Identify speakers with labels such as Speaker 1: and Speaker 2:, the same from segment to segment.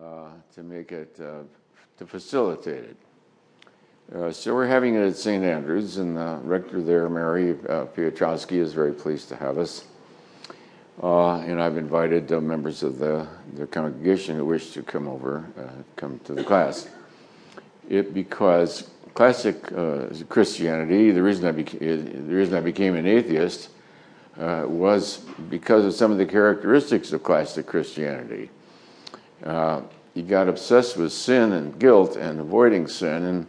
Speaker 1: uh, to make it, uh, to facilitate it. Uh, so we're having it at St. Andrews, and the rector there, Mary uh, Piotrowski, is very pleased to have us. Uh, and I've invited uh, members of the, the congregation who wish to come over, uh, come to the class. It because classic Christianity, the reason I became the reason I became an atheist was because of some of the characteristics of classic Christianity. Uh, got obsessed with sin and guilt and avoiding sin and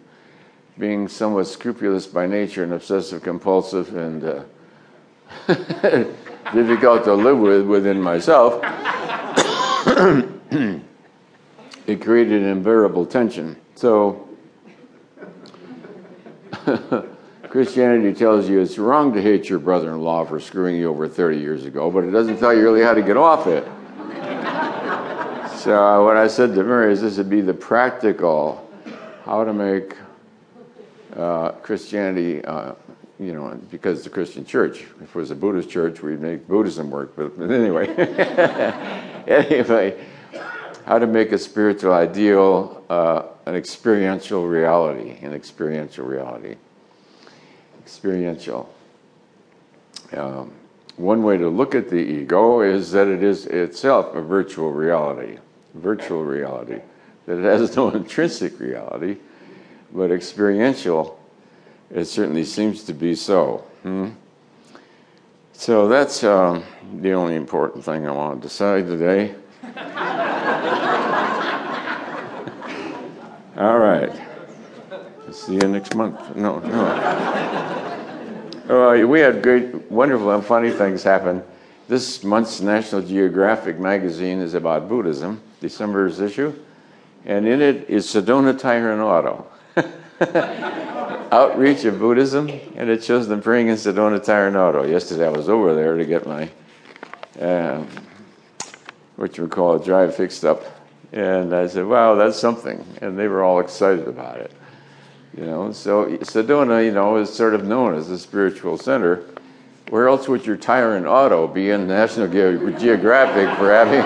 Speaker 1: being somewhat scrupulous by nature and obsessive compulsive and difficult to live with within myself, it created an unbearable tension. So, Christianity tells you it's wrong to hate your brother in law for screwing you over 30 years ago, but it doesn't tell you really how to get off it. So, uh, what I said to Mary is this would be the practical how to make uh, Christianity uh, you know, because the Christian church. If it was a Buddhist church, we'd make Buddhism work. But, but anyway, anyway, how to make a spiritual ideal uh, an experiential reality, an experiential reality, experiential. Um, one way to look at the ego is that it is itself a virtual reality, virtual reality, that it has no intrinsic reality, but experiential it certainly seems to be so. Hmm? So that's um, the only important thing I wanted to say today. All right. See you next month. No, no. We had great, wonderful, and funny things happen. This month's National Geographic magazine is about Buddhism, December's issue, and in it is Sedona Tire Auto. outreach of Buddhism, and it shows them praying in Sedona Tire and Auto. Yesterday I was over there to get my, um, what you would call a drive fixed up. And I said, wow, that's something. And they were all excited about it. You know, so Sedona, you know, is sort of known as a spiritual center. Where else would your tire and auto be in National Ge- Geographic for having,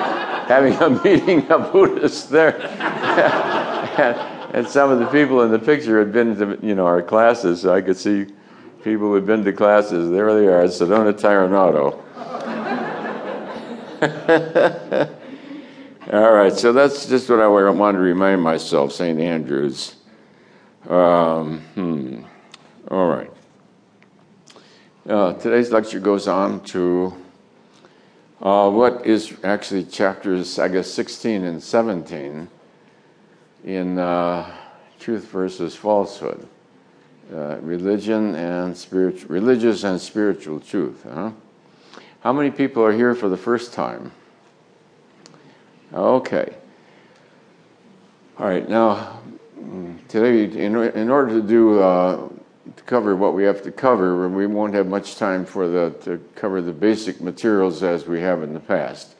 Speaker 1: having a meeting of Buddhists there? and some of the people in the picture had been to you know our classes, so I could see people who had been to classes. There they are, Sedona Tire and Auto. All right, so that's just what I wanted to remind myself, St. Andrews. Um, hmm. All right. Uh, today's lecture goes on to uh, what is actually chapters, I guess, 16 and 17 in uh, truth versus falsehood, uh, religion and spiritual, religious and spiritual truth. Huh? How many people are here for the first time? Okay. All right. Now, today, in, in order to do uh, to cover what we have to cover, and we won't have much time for the to cover the basic materials as we have in the past.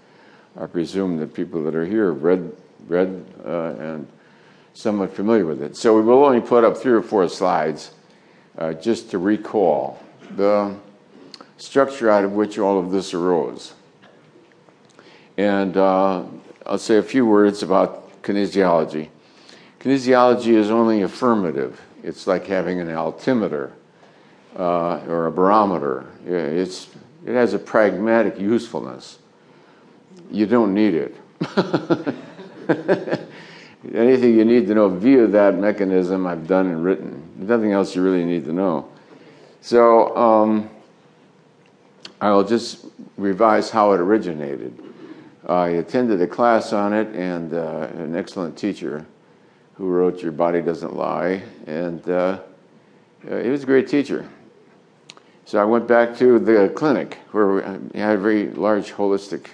Speaker 1: I presume that people that are here have read read uh, and somewhat familiar with it. So we will only put up three or four slides uh, just to recall the structure out of which all of this arose. And uh, I'll say a few words about kinesiology. Kinesiology is only affirmative. It's like having an altimeter uh, or a barometer. It's, it has a pragmatic usefulness. You don't need it. anything you need to know via that mechanism, I've done and written. Nothing else you really need to know. So um, I'll just revise how it originated. I attended a class on it, and uh, an excellent teacher who wrote Your Body Doesn't Lie, and uh, uh he was a great teacher. So I went back to the clinic where we had a very large holistic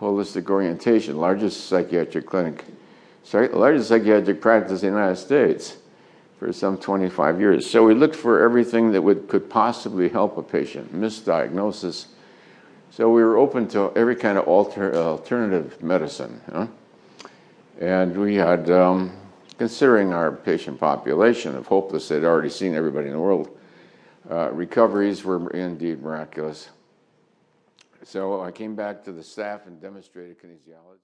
Speaker 1: holistic orientation, largest psychiatric clinic sorry, largest psychiatric practice in the United States for some 25 years. So we looked for everything that would, could possibly help a patient, misdiagnosis. So we were open to every kind of alter, alternative medicine. Huh? And we had, um, considering our patient population of hopeless, they'd already seen everybody in the world, uh, recoveries were indeed miraculous. So I came back to the staff and demonstrated kinesiology.